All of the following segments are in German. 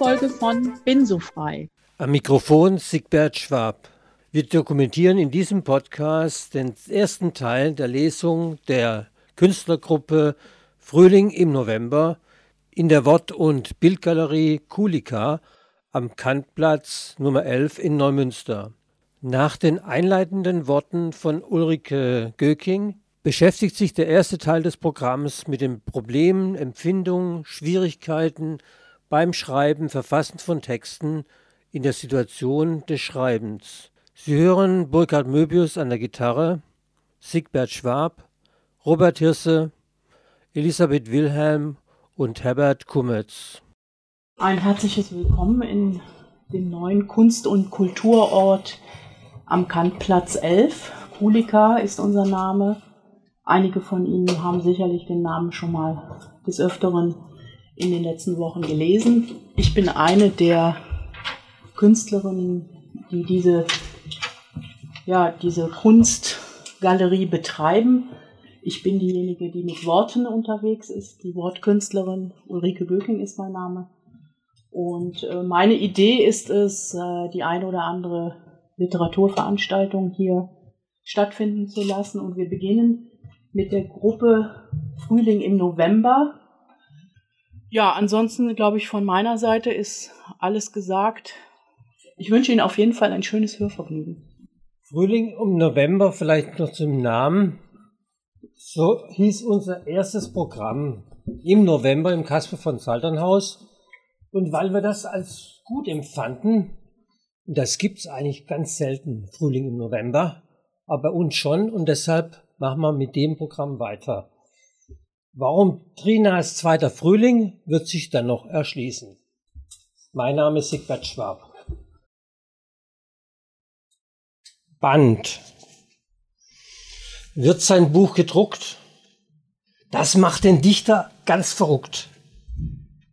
Folge von Bin so frei. Am Mikrofon Sigbert Schwab. Wir dokumentieren in diesem Podcast den ersten Teil der Lesung der Künstlergruppe Frühling im November in der Wort- und Bildgalerie Kulika am Kantplatz Nummer 11 in Neumünster. Nach den einleitenden Worten von Ulrike Göking beschäftigt sich der erste Teil des Programms mit den Problemen, Empfindungen, Schwierigkeiten beim Schreiben, Verfassen von Texten in der Situation des Schreibens. Sie hören Burkhard Möbius an der Gitarre, Sigbert Schwab, Robert Hirse, Elisabeth Wilhelm und Herbert Kummetz. Ein herzliches Willkommen in dem neuen Kunst- und Kulturort am Kantplatz 11. Kulika ist unser Name. Einige von Ihnen haben sicherlich den Namen schon mal des Öfteren in den letzten Wochen gelesen. Ich bin eine der Künstlerinnen, die diese ja, diese Kunstgalerie betreiben. Ich bin diejenige, die mit Worten unterwegs ist, die Wortkünstlerin. Ulrike Göking ist mein Name. Und äh, meine Idee ist es, äh, die eine oder andere Literaturveranstaltung hier stattfinden zu lassen. Und wir beginnen mit der Gruppe Frühling im November. Ja, ansonsten glaube ich, von meiner Seite ist alles gesagt. Ich wünsche Ihnen auf jeden Fall ein schönes Hörvergnügen. Frühling im November vielleicht noch zum Namen. So hieß unser erstes Programm im November im Kasper von Salternhaus. Und weil wir das als gut empfanden, und das gibt's eigentlich ganz selten, Frühling im November, aber bei uns schon, und deshalb machen wir mit dem Programm weiter. Warum Trinas zweiter Frühling wird sich dann noch erschließen. Mein Name ist Sigbert Schwab. Band. Wird sein Buch gedruckt? Das macht den Dichter ganz verrückt.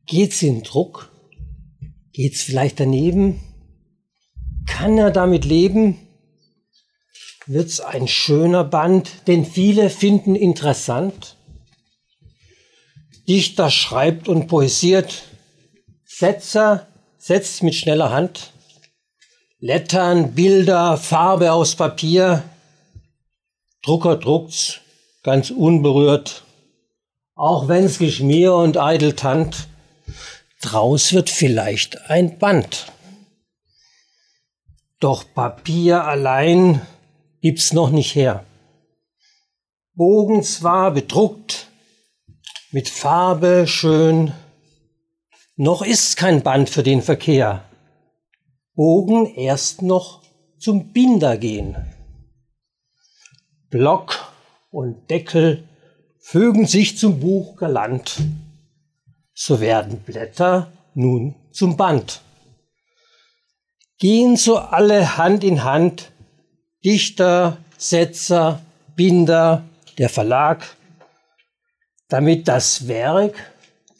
Geht's in Druck? Geht's vielleicht daneben? Kann er damit leben? Wird's ein schöner Band, den viele finden interessant? Dichter schreibt und poesiert, Setzer setzt mit schneller Hand Lettern, Bilder, Farbe aus Papier. Drucker druckt's ganz unberührt. Auch wenn's Geschmier und Eideltant. Draus wird vielleicht ein Band. Doch Papier allein gibt's noch nicht her. Bogen zwar bedruckt, mit Farbe schön, noch ist kein Band für den Verkehr. Bogen erst noch zum Binder gehen. Block und Deckel fügen sich zum Buch galant. So werden Blätter nun zum Band. Gehen so alle Hand in Hand, Dichter, Setzer, Binder, der Verlag, damit das Werk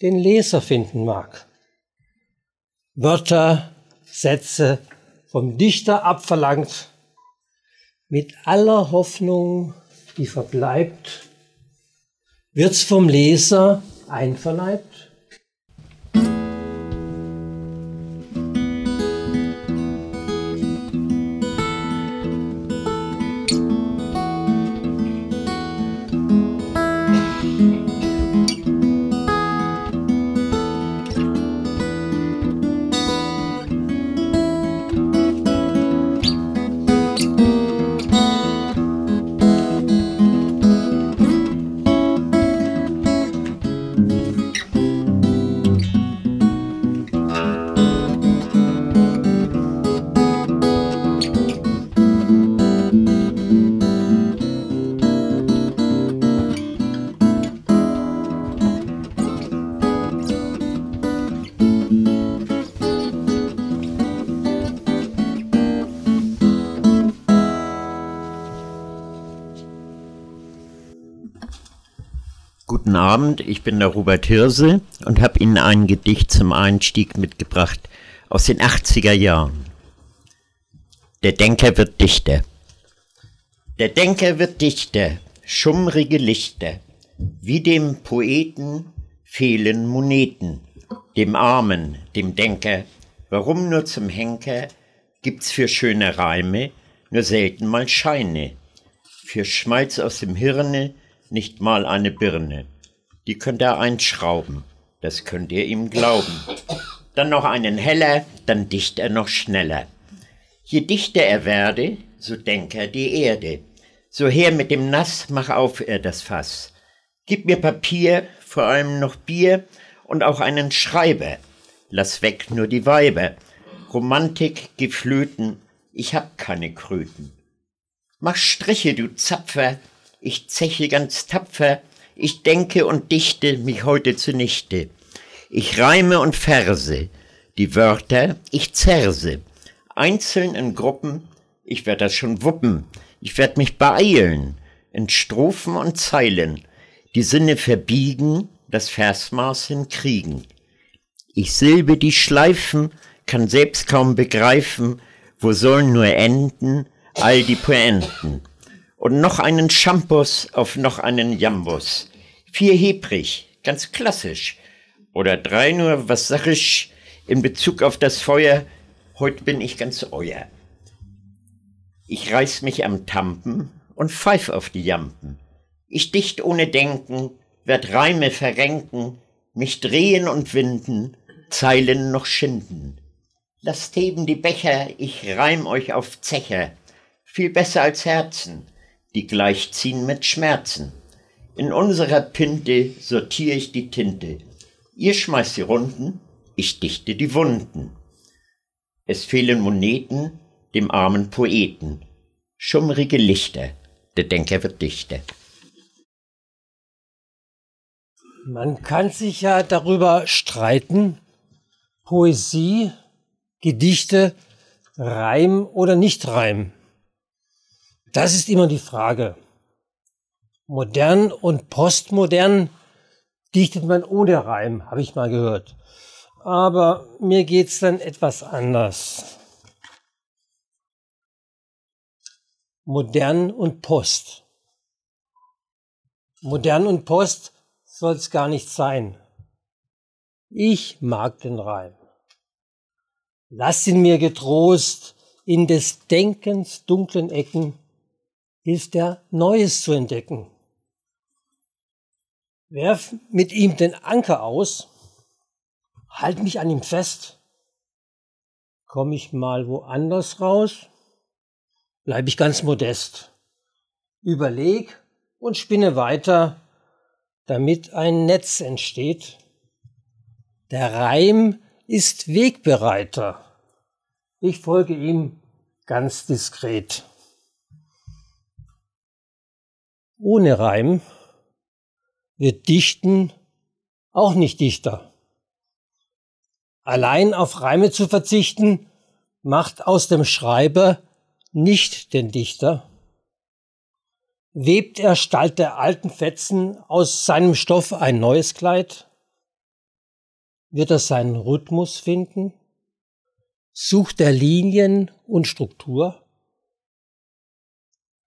den Leser finden mag. Wörter, Sätze vom Dichter abverlangt, mit aller Hoffnung, die verbleibt, wird's vom Leser einverleibt? Abend, ich bin der Robert Hirse und habe Ihnen ein Gedicht zum Einstieg mitgebracht aus den 80er Jahren. Der Denker wird Dichter. Der Denker wird Dichter, schummrige Lichter, wie dem Poeten fehlen Moneten dem Armen, dem Denker, warum nur zum Henker, gibt's für schöne Reime nur selten mal Scheine. Für Schmalz aus dem Hirne nicht mal eine Birne. Die könnt ihr einschrauben, das könnt ihr ihm glauben. Dann noch einen heller, dann dicht er noch schneller. Je dichter er werde, so denk er die Erde. So her mit dem Nass, mach auf er das Fass. Gib mir Papier, vor allem noch Bier und auch einen Schreiber. Lass weg nur die Weiber. Romantik, Geflöten, ich hab keine Kröten. Mach Striche, du Zapfer, ich zeche ganz tapfer, ich denke und dichte mich heute zunichte. Ich reime und verse, die Wörter ich zerse, einzeln in Gruppen, ich werd das schon wuppen, ich werd mich beeilen, in Strophen und Zeilen, die Sinne verbiegen, das Versmaß hinkriegen. Ich silbe die Schleifen, kann selbst kaum begreifen, wo sollen nur enden all die Poenten. Und noch einen Shampoos auf noch einen Jambus. Vier hebrig, ganz klassisch. Oder drei nur, was sag ich, in Bezug auf das Feuer, heut bin ich ganz euer. Ich reiß mich am Tampen und pfeif auf die Jampen. Ich dicht ohne Denken, werd Reime verrenken, mich drehen und winden, Zeilen noch schinden. Lasst heben die Becher, ich reim euch auf Zecher, viel besser als Herzen, die gleichziehen mit Schmerzen. In unserer Pinte sortier ich die Tinte. Ihr schmeißt die Runden, ich dichte die Wunden. Es fehlen Moneten dem armen Poeten. Schummrige Lichter, der Denker wird Dichter. Man kann sich ja darüber streiten, Poesie, Gedichte, Reim oder nicht Reim. Das ist immer die Frage. Modern und postmodern dichtet man ohne Reim, habe ich mal gehört. Aber mir geht's dann etwas anders. Modern und Post. Modern und Post soll es gar nicht sein. Ich mag den Reim. Lass ihn mir getrost in des Denkens dunklen Ecken hilft er Neues zu entdecken. Werf mit ihm den Anker aus, halt mich an ihm fest. Komm ich mal woanders raus, bleib ich ganz modest. Überleg und spinne weiter, damit ein Netz entsteht. Der Reim ist Wegbereiter. Ich folge ihm ganz diskret. Ohne Reim wird Dichten auch nicht dichter. Allein auf Reime zu verzichten, macht aus dem Schreiber nicht den Dichter webt er statt der alten Fetzen aus seinem Stoff ein neues Kleid? Wird er seinen Rhythmus finden? Sucht er Linien und Struktur?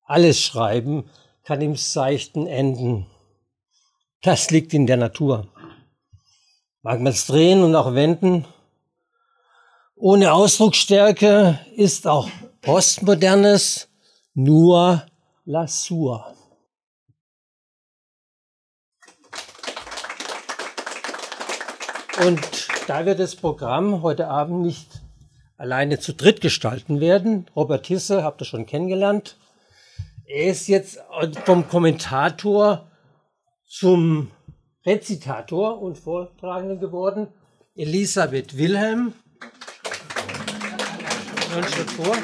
Alles Schreiben kann im Seichten enden. Das liegt in der Natur. Mag man es drehen und auch wenden. Ohne Ausdrucksstärke ist auch Postmodernes nur Lasur. Und da wir das Programm heute Abend nicht alleine zu dritt gestalten werden, Robert Hisse habt ihr schon kennengelernt, er ist jetzt vom Kommentator zum Rezitator und Vortragenden geworden. Elisabeth Wilhelm. Vor.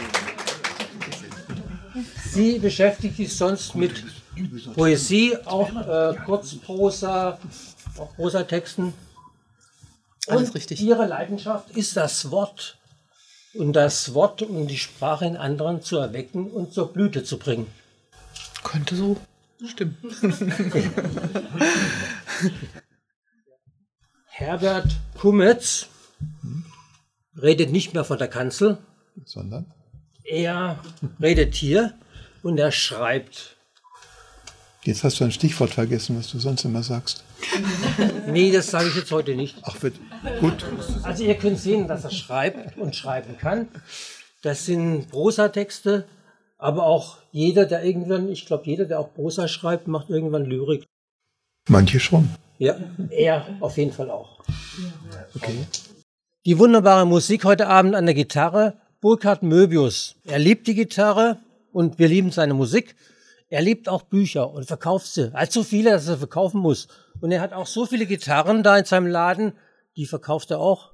Sie beschäftigt sich sonst mit Poesie, auch äh, Kurzprosa, auch Prosatexten. Alles richtig. Ihre Leidenschaft ist das Wort. Und das Wort, um die Sprache in anderen zu erwecken und zur Blüte zu bringen. Könnte so stimmen. Herbert Kummetz redet nicht mehr von der Kanzel, sondern er redet hier und er schreibt. Jetzt hast du ein Stichwort vergessen, was du sonst immer sagst. Nee, das sage ich jetzt heute nicht. Ach, wird gut. Also ihr könnt sehen, dass er schreibt und schreiben kann. Das sind Prosatexte, aber auch jeder, der irgendwann, ich glaube, jeder, der auch Prosa schreibt, macht irgendwann Lyrik. Manche schon. Ja, er auf jeden Fall auch. Okay. Die wunderbare Musik heute Abend an der Gitarre, Burkhard Möbius. Er liebt die Gitarre und wir lieben seine Musik. Er liebt auch Bücher und verkauft sie. Er hat so viele, dass er verkaufen muss. Und er hat auch so viele Gitarren da in seinem Laden, die verkauft er auch.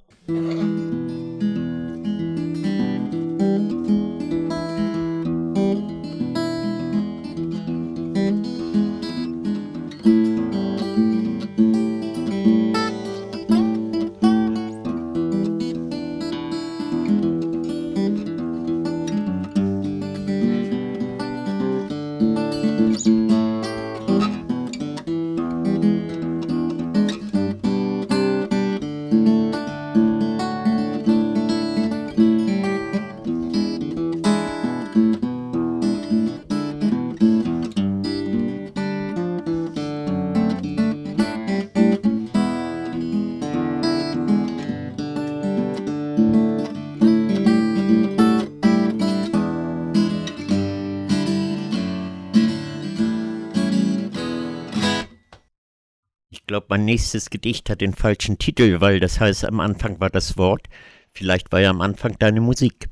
Mein nächstes Gedicht hat den falschen Titel, weil das heißt, am Anfang war das Wort. Vielleicht war ja am Anfang deine Musik.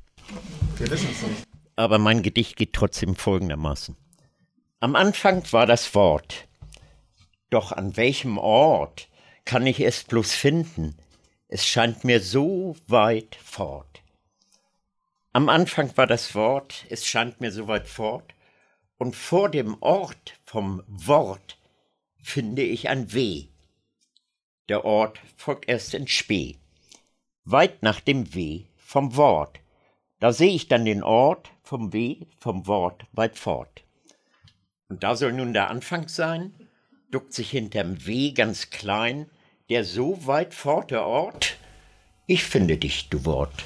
Wir wissen es nicht. Aber mein Gedicht geht trotzdem folgendermaßen. Am Anfang war das Wort. Doch an welchem Ort kann ich es bloß finden? Es scheint mir so weit fort. Am Anfang war das Wort, es scheint mir so weit fort, und vor dem Ort vom Wort finde ich ein W. Der Ort folgt erst in Spee. Weit nach dem W vom Wort, da seh ich dann den Ort vom W vom Wort weit fort. Und da soll nun der Anfang sein, duckt sich hinterm W ganz klein, der so weit fort der Ort, ich finde dich, du Wort.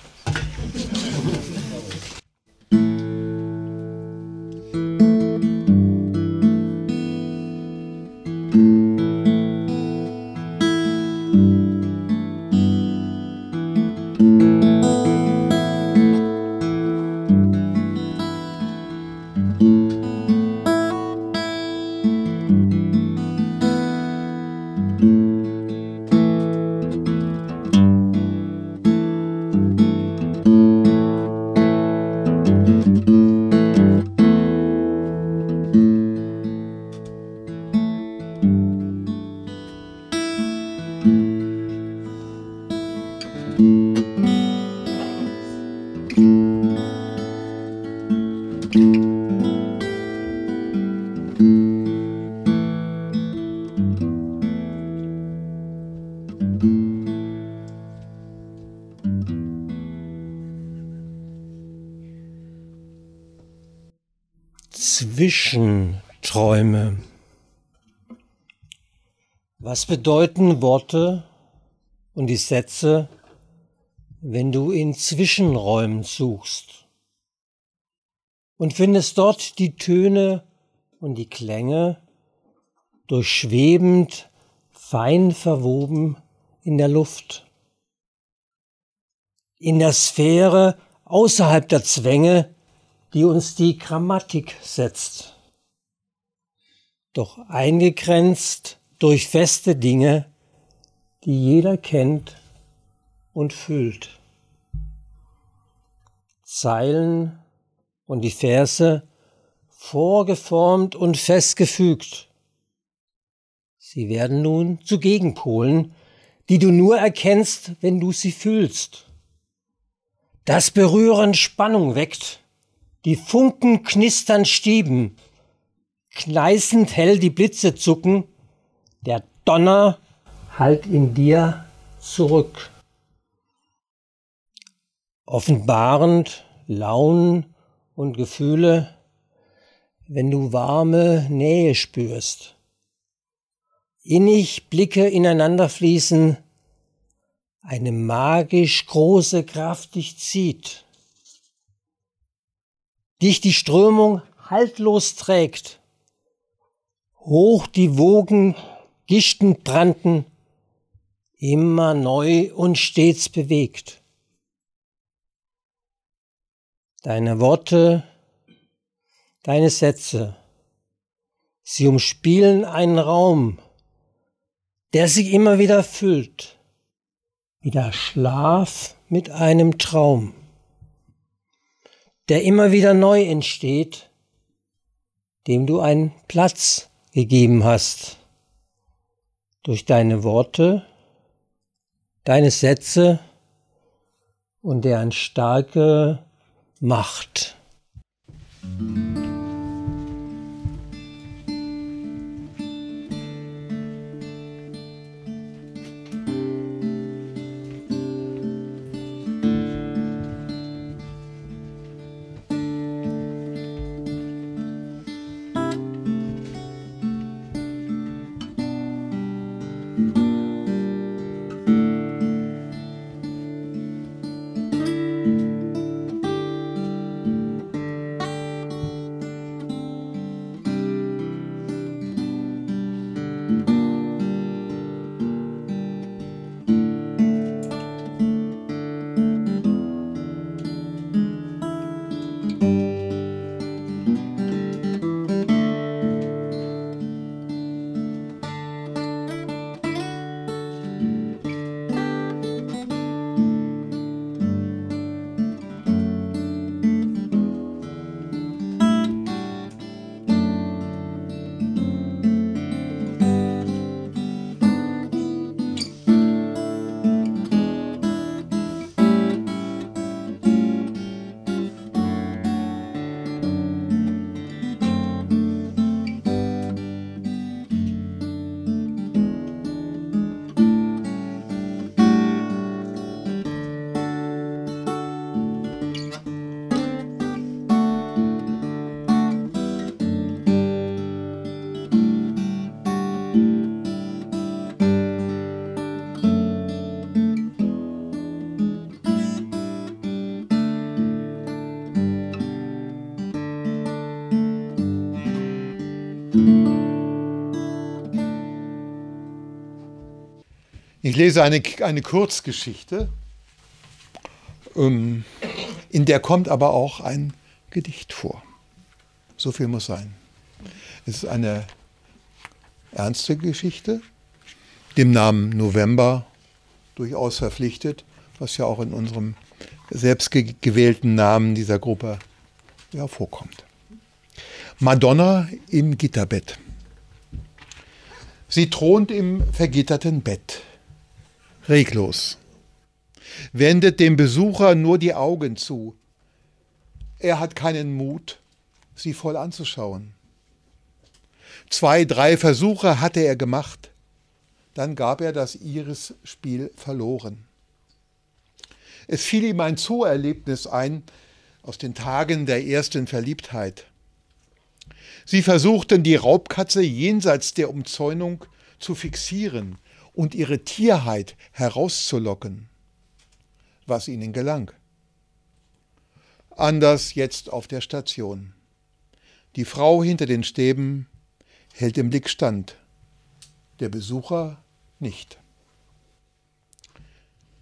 Zwischenträume. Was bedeuten Worte und die Sätze, wenn du in Zwischenräumen suchst und findest dort die Töne und die Klänge durchschwebend, fein verwoben in der Luft, in der Sphäre außerhalb der Zwänge, die uns die Grammatik setzt, doch eingegrenzt durch feste Dinge, die jeder kennt und fühlt. Zeilen und die Verse vorgeformt und festgefügt. Sie werden nun zu Gegenpolen, die du nur erkennst, wenn du sie fühlst. Das Berühren Spannung weckt, die Funken knistern Stieben, kneißend hell die Blitze zucken, der Donner hallt in dir zurück. Offenbarend Launen und Gefühle, wenn du warme Nähe spürst. Innig Blicke ineinander fließen, eine magisch große Kraft dich zieht dich die Strömung haltlos trägt, Hoch die Wogen gischtend brannten, immer neu und stets bewegt. Deine Worte, deine Sätze, sie umspielen einen Raum, der sich immer wieder füllt, wie der Schlaf mit einem Traum, der immer wieder neu entsteht, dem du einen Platz gegeben hast, durch deine Worte, deine Sätze und deren starke Macht. Ich lese eine, eine Kurzgeschichte, ähm, in der kommt aber auch ein Gedicht vor. So viel muss sein. Es ist eine ernste Geschichte, dem Namen November durchaus verpflichtet, was ja auch in unserem selbstgewählten Namen dieser Gruppe ja, vorkommt. Madonna im Gitterbett. Sie thront im vergitterten Bett reglos, wendet dem Besucher nur die Augen zu. Er hat keinen Mut, sie voll anzuschauen. Zwei, drei Versuche hatte er gemacht, dann gab er das Iris-Spiel verloren. Es fiel ihm ein Zooerlebnis ein aus den Tagen der ersten Verliebtheit. Sie versuchten, die Raubkatze jenseits der Umzäunung zu fixieren, und ihre Tierheit herauszulocken, was ihnen gelang. Anders jetzt auf der Station. Die Frau hinter den Stäben hält im Blick stand, der Besucher nicht.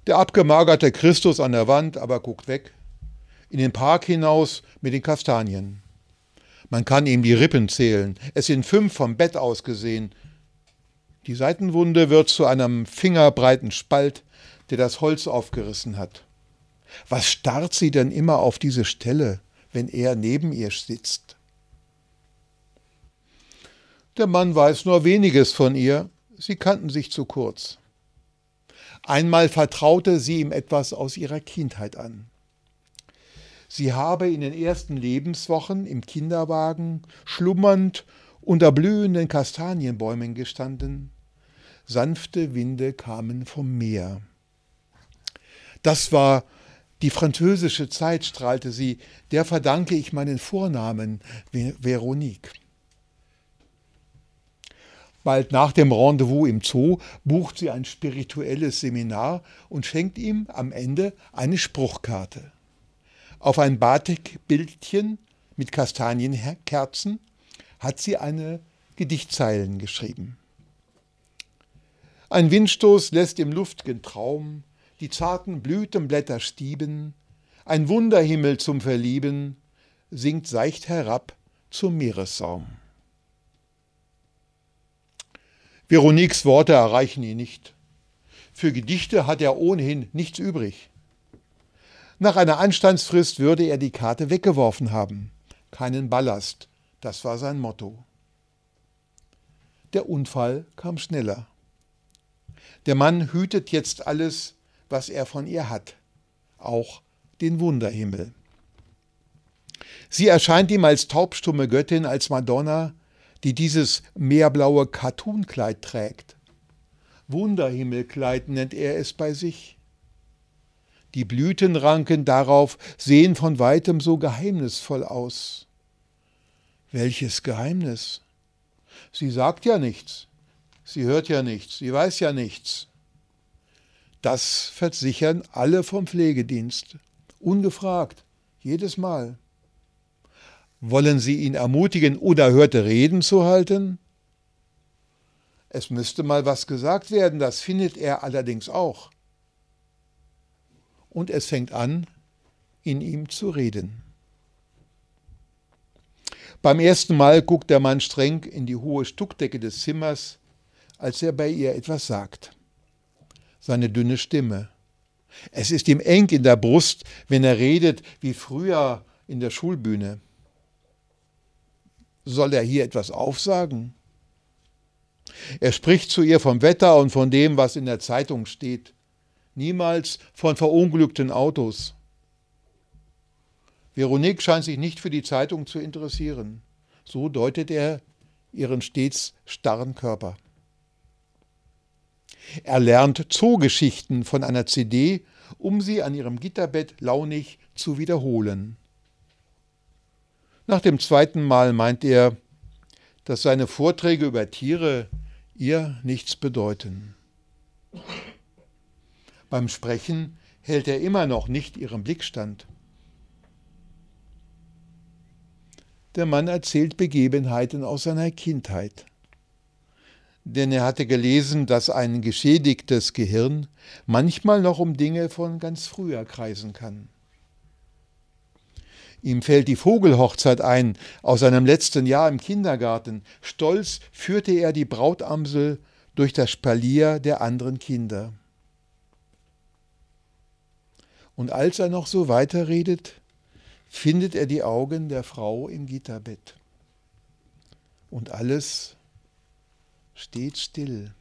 Der abgemagerte Christus an der Wand aber guckt weg, in den Park hinaus mit den Kastanien. Man kann ihm die Rippen zählen, es sind fünf vom Bett aus gesehen, die Seitenwunde wird zu einem fingerbreiten Spalt, der das Holz aufgerissen hat. Was starrt sie denn immer auf diese Stelle, wenn er neben ihr sitzt? Der Mann weiß nur weniges von ihr, sie kannten sich zu kurz. Einmal vertraute sie ihm etwas aus ihrer Kindheit an. Sie habe in den ersten Lebenswochen im Kinderwagen schlummernd unter blühenden Kastanienbäumen gestanden. Sanfte Winde kamen vom Meer. Das war die französische Zeit, strahlte sie, der verdanke ich meinen Vornamen, Veronique. Bald nach dem Rendezvous im Zoo bucht sie ein spirituelles Seminar und schenkt ihm am Ende eine Spruchkarte. Auf ein Batikbildchen mit Kastanienkerzen hat sie eine Gedichtzeilen geschrieben. Ein Windstoß lässt im luftigen Traum die zarten Blütenblätter stieben, ein Wunderhimmel zum Verlieben sinkt seicht herab zum Meeressaum. Veroniques Worte erreichen ihn nicht. Für Gedichte hat er ohnehin nichts übrig. Nach einer Anstandsfrist würde er die Karte weggeworfen haben. Keinen Ballast, das war sein Motto. Der Unfall kam schneller. Der Mann hütet jetzt alles, was er von ihr hat, auch den Wunderhimmel. Sie erscheint ihm als taubstumme Göttin, als Madonna, die dieses meerblaue Cartoonkleid trägt. Wunderhimmelkleid nennt er es bei sich. Die Blütenranken darauf sehen von weitem so geheimnisvoll aus. Welches Geheimnis? Sie sagt ja nichts, sie hört ja nichts, sie weiß ja nichts. Das versichern alle vom Pflegedienst, ungefragt, jedes Mal. Wollen Sie ihn ermutigen, unerhörte Reden zu halten? Es müsste mal was gesagt werden, das findet er allerdings auch. Und es fängt an, in ihm zu reden. Beim ersten Mal guckt der Mann streng in die hohe Stuckdecke des Zimmers, als er bei ihr etwas sagt. Seine dünne Stimme. Es ist ihm eng in der Brust, wenn er redet, wie früher in der Schulbühne. Soll er hier etwas aufsagen? Er spricht zu ihr vom Wetter und von dem, was in der Zeitung steht. Niemals von verunglückten Autos. Veronique scheint sich nicht für die Zeitung zu interessieren. So deutet er ihren stets starren Körper. Er lernt Zoogeschichten von einer CD, um sie an ihrem Gitterbett launig zu wiederholen. Nach dem zweiten Mal meint er, dass seine Vorträge über Tiere ihr nichts bedeuten. Beim Sprechen hält er immer noch nicht ihren Blick stand. Der Mann erzählt Begebenheiten aus seiner Kindheit. Denn er hatte gelesen, dass ein geschädigtes Gehirn manchmal noch um Dinge von ganz früher kreisen kann. Ihm fällt die Vogelhochzeit ein aus seinem letzten Jahr im Kindergarten. Stolz führte er die Brautamsel durch das Spalier der anderen Kinder. Und als er noch so weiterredet, findet er die Augen der Frau im Gitterbett. Und alles steht still.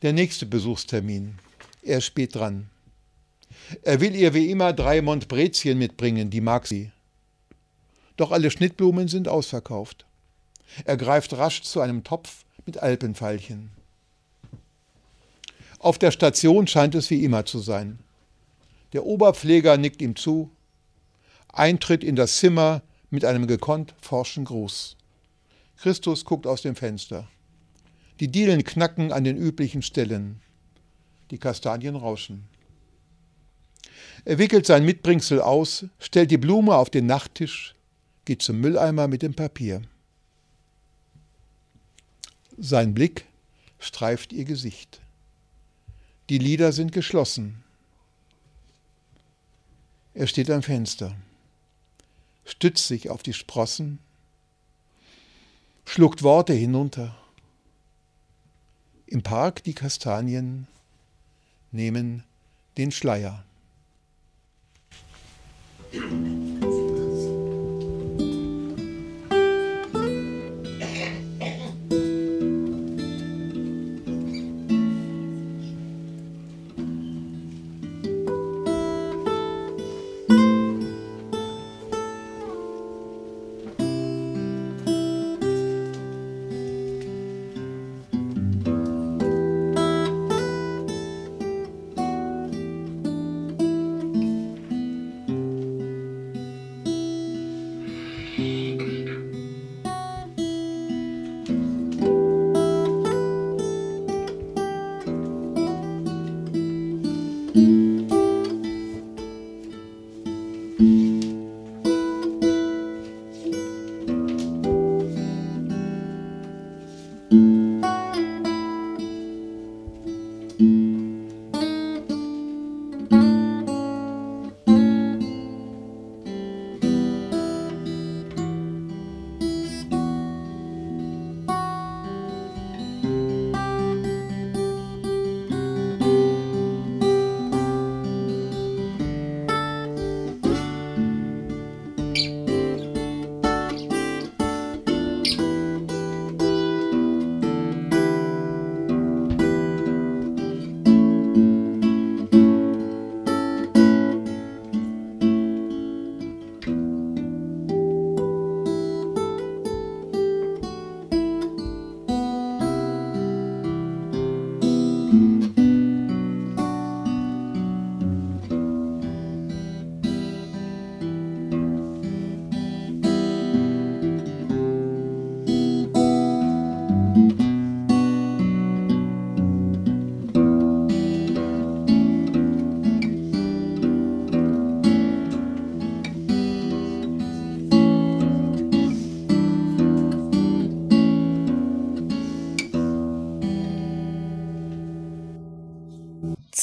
Der nächste Besuchstermin. Er ist spät dran. Er will ihr wie immer drei Montbrezien mitbringen, die mag sie. Doch alle Schnittblumen sind ausverkauft. Er greift rasch zu einem Topf mit Alpenveilchen. Auf der Station scheint es wie immer zu sein. Der Oberpfleger nickt ihm zu. Eintritt in das Zimmer mit einem gekonnt forschen Gruß. Christus guckt aus dem Fenster. Die Dielen knacken an den üblichen Stellen. Die Kastanien rauschen. Er wickelt sein Mitbringsel aus, stellt die Blume auf den Nachttisch, geht zum Mülleimer mit dem Papier. Sein Blick streift ihr Gesicht. Die Lider sind geschlossen. Er steht am Fenster, stützt sich auf die Sprossen, schluckt Worte hinunter. Im Park die Kastanien nehmen den Schleier.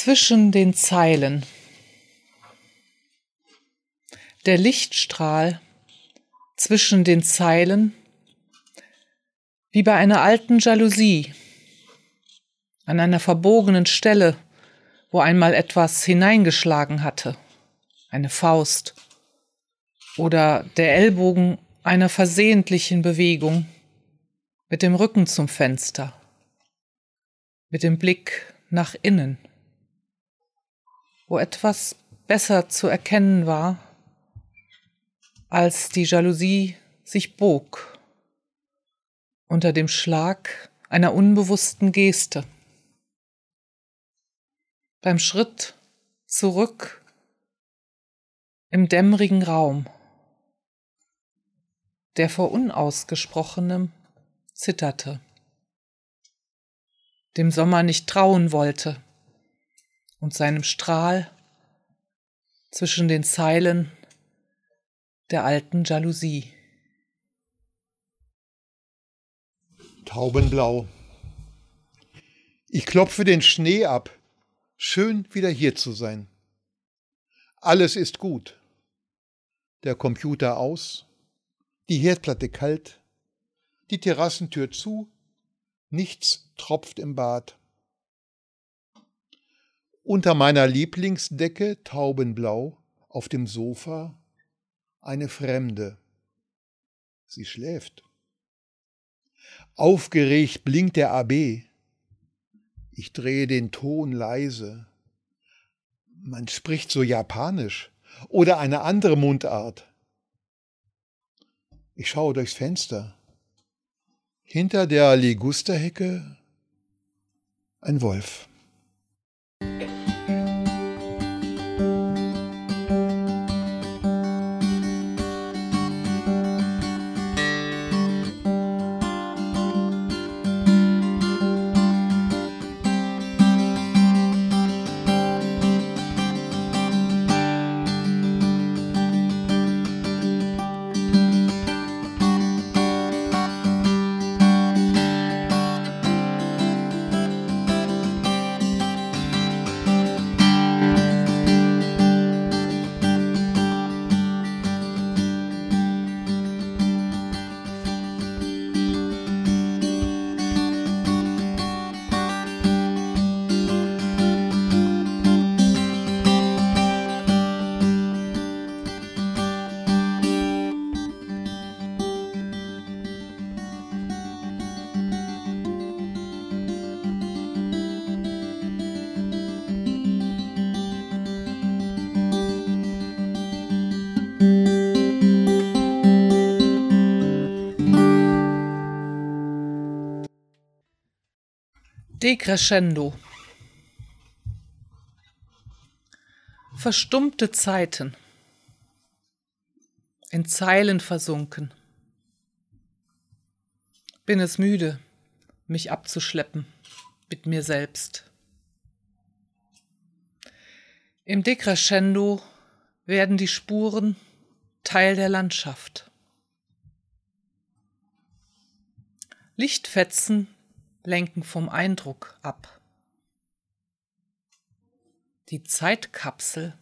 Zwischen den Zeilen. Der Lichtstrahl zwischen den Zeilen, wie bei einer alten Jalousie, an einer verbogenen Stelle, wo einmal etwas hineingeschlagen hatte, eine Faust oder der Ellbogen einer versehentlichen Bewegung mit dem Rücken zum Fenster, mit dem Blick nach innen, wo etwas besser zu erkennen war, als die Jalousie sich bog unter dem Schlag einer unbewussten Geste. Beim Schritt zurück im dämmerigen Raum, der vor Unausgesprochenem zitterte, dem Sommer nicht trauen wollte und seinem Strahl zwischen den Zeilen der alten Jalousie. Taubenblau. Ich klopfe den Schnee ab. Schön wieder hier zu sein. Alles ist gut. Der Computer aus, die Herdplatte kalt, die Terrassentür zu, nichts tropft im Bad. Unter meiner Lieblingsdecke taubenblau auf dem Sofa eine Fremde. Sie schläft. Aufgeregt blinkt der AB. Ich drehe den Ton leise. Man spricht so japanisch oder eine andere Mundart. Ich schaue durchs Fenster. Hinter der Ligusterhecke ein Wolf. Decrescendo. Verstummte Zeiten. In Zeilen versunken. Bin es müde, mich abzuschleppen mit mir selbst. Im Decrescendo werden die Spuren Teil der Landschaft. Lichtfetzen lenken vom Eindruck ab. Die Zeitkapsel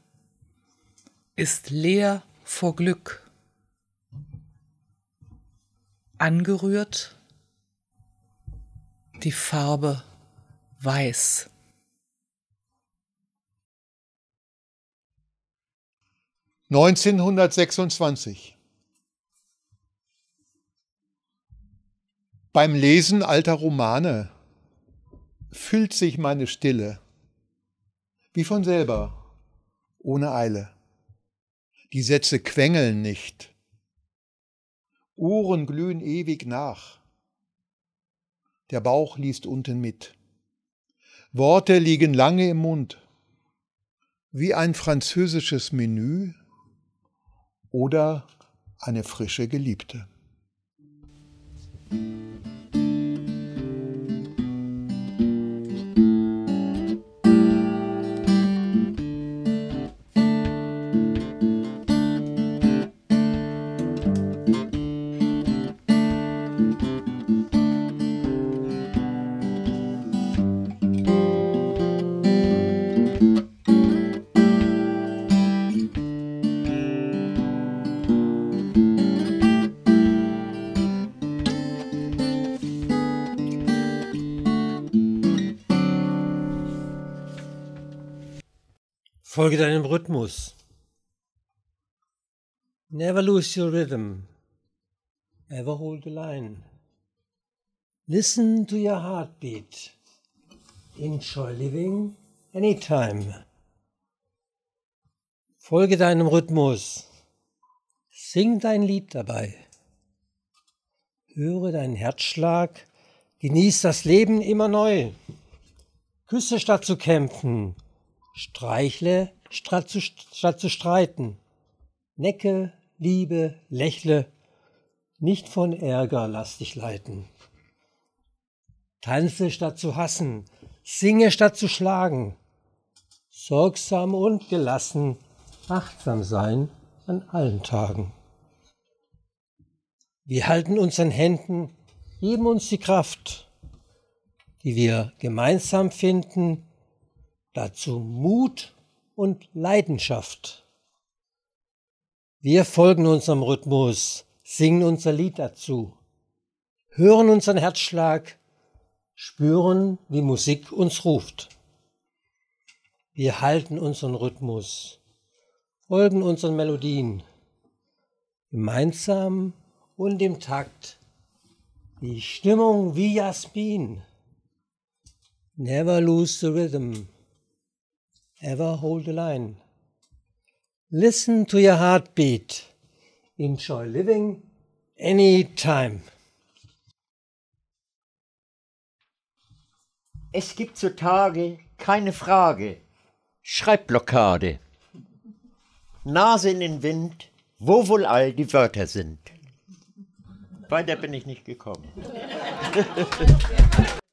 ist leer vor Glück. Angerührt die Farbe weiß. Neunzehnhundertsechsundzwanzig Beim Lesen alter Romane füllt sich meine Stille, wie von selber, ohne Eile. Die Sätze quengeln nicht. Ohren glühen ewig nach. Der Bauch liest unten mit. Worte liegen lange im Mund, wie ein französisches Menü oder eine frische Geliebte. Folge deinem Rhythmus. Never lose your rhythm. Ever hold the line. Listen to your heartbeat. Enjoy living anytime. Folge deinem Rhythmus. Sing dein Lied dabei. Höre deinen Herzschlag. Genieß das Leben immer neu. Küsse statt zu kämpfen. Streichle statt zu, statt zu streiten. Necke, liebe, lächle. Nicht von Ärger lass dich leiten. Tanze statt zu hassen. Singe statt zu schlagen. Sorgsam und gelassen achtsam sein an allen Tagen. Wir halten uns an Händen, geben uns die Kraft, die wir gemeinsam finden, dazu Mut und Leidenschaft. Wir folgen unserem Rhythmus, singen unser Lied dazu, hören unseren Herzschlag, spüren, wie Musik uns ruft. Wir halten unseren Rhythmus, folgen unseren Melodien, gemeinsam und im Takt. Die Stimmung wie Jasmin. Never lose the rhythm. Ever hold the line. Listen to your heartbeat. Enjoy living anytime. Es gibt so Tage, keine Frage. Schreibblockade. Nase in den Wind, wo wohl all die Wörter sind. Weiter bin ich nicht gekommen.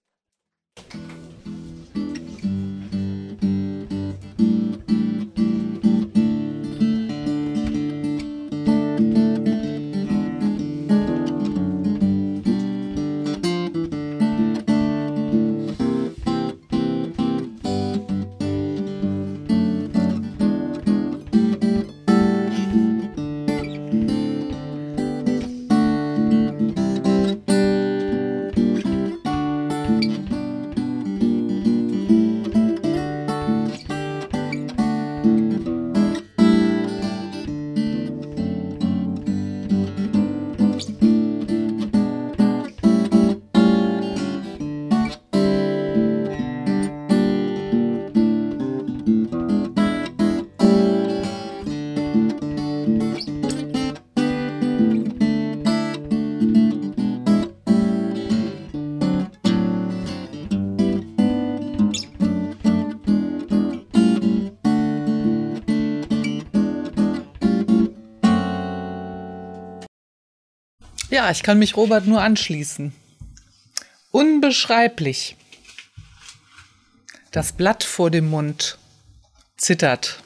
Ja, ich kann mich Robert nur anschließen. Unbeschreiblich. Das Blatt vor dem Mund zittert,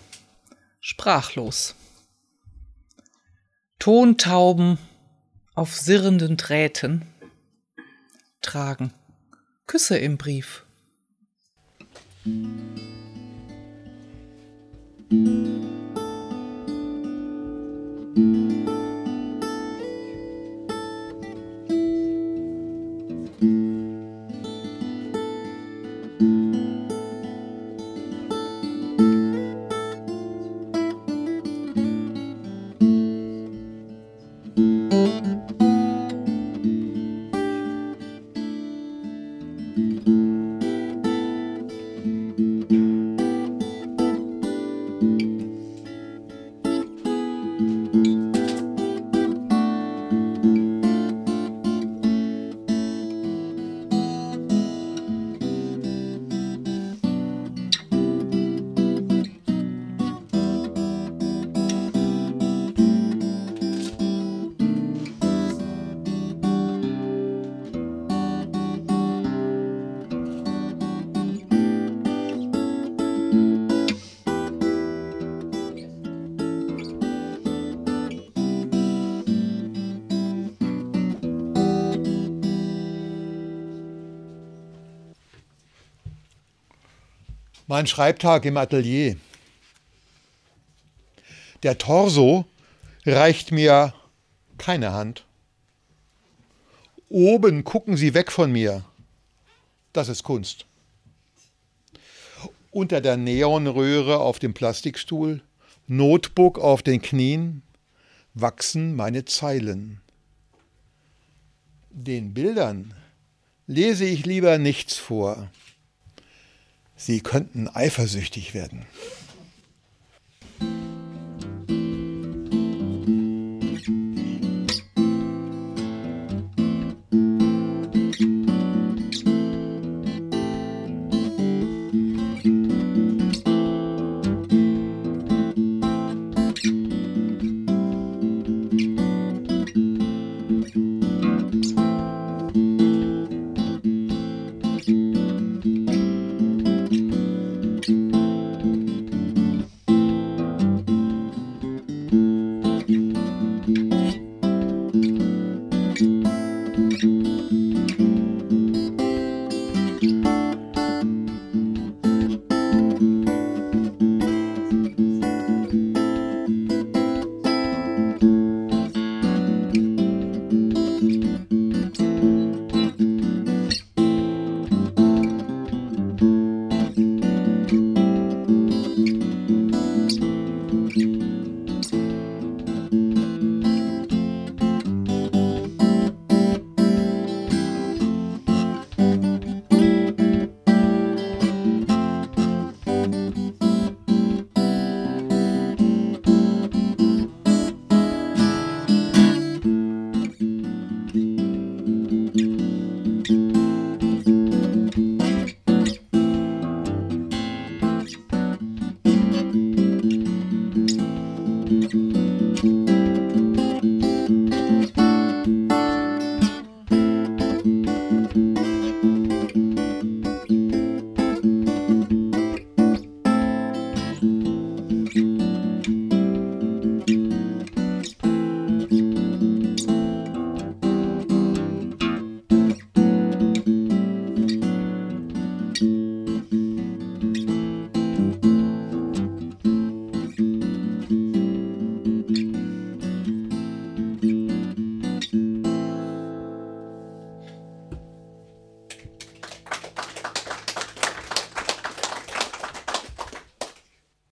sprachlos. Tontauben auf sirrenden Drähten tragen Küsse im Brief. Mein Schreibtag im Atelier. Der Torso reicht mir keine Hand. Oben gucken sie weg von mir. Das ist Kunst. unter der Neonröhre auf dem Plastikstuhl, Notebook auf den Knien, wachsen meine Zeilen. Den Bildern lese ich lieber nichts vor. Sie könnten eifersüchtig werden.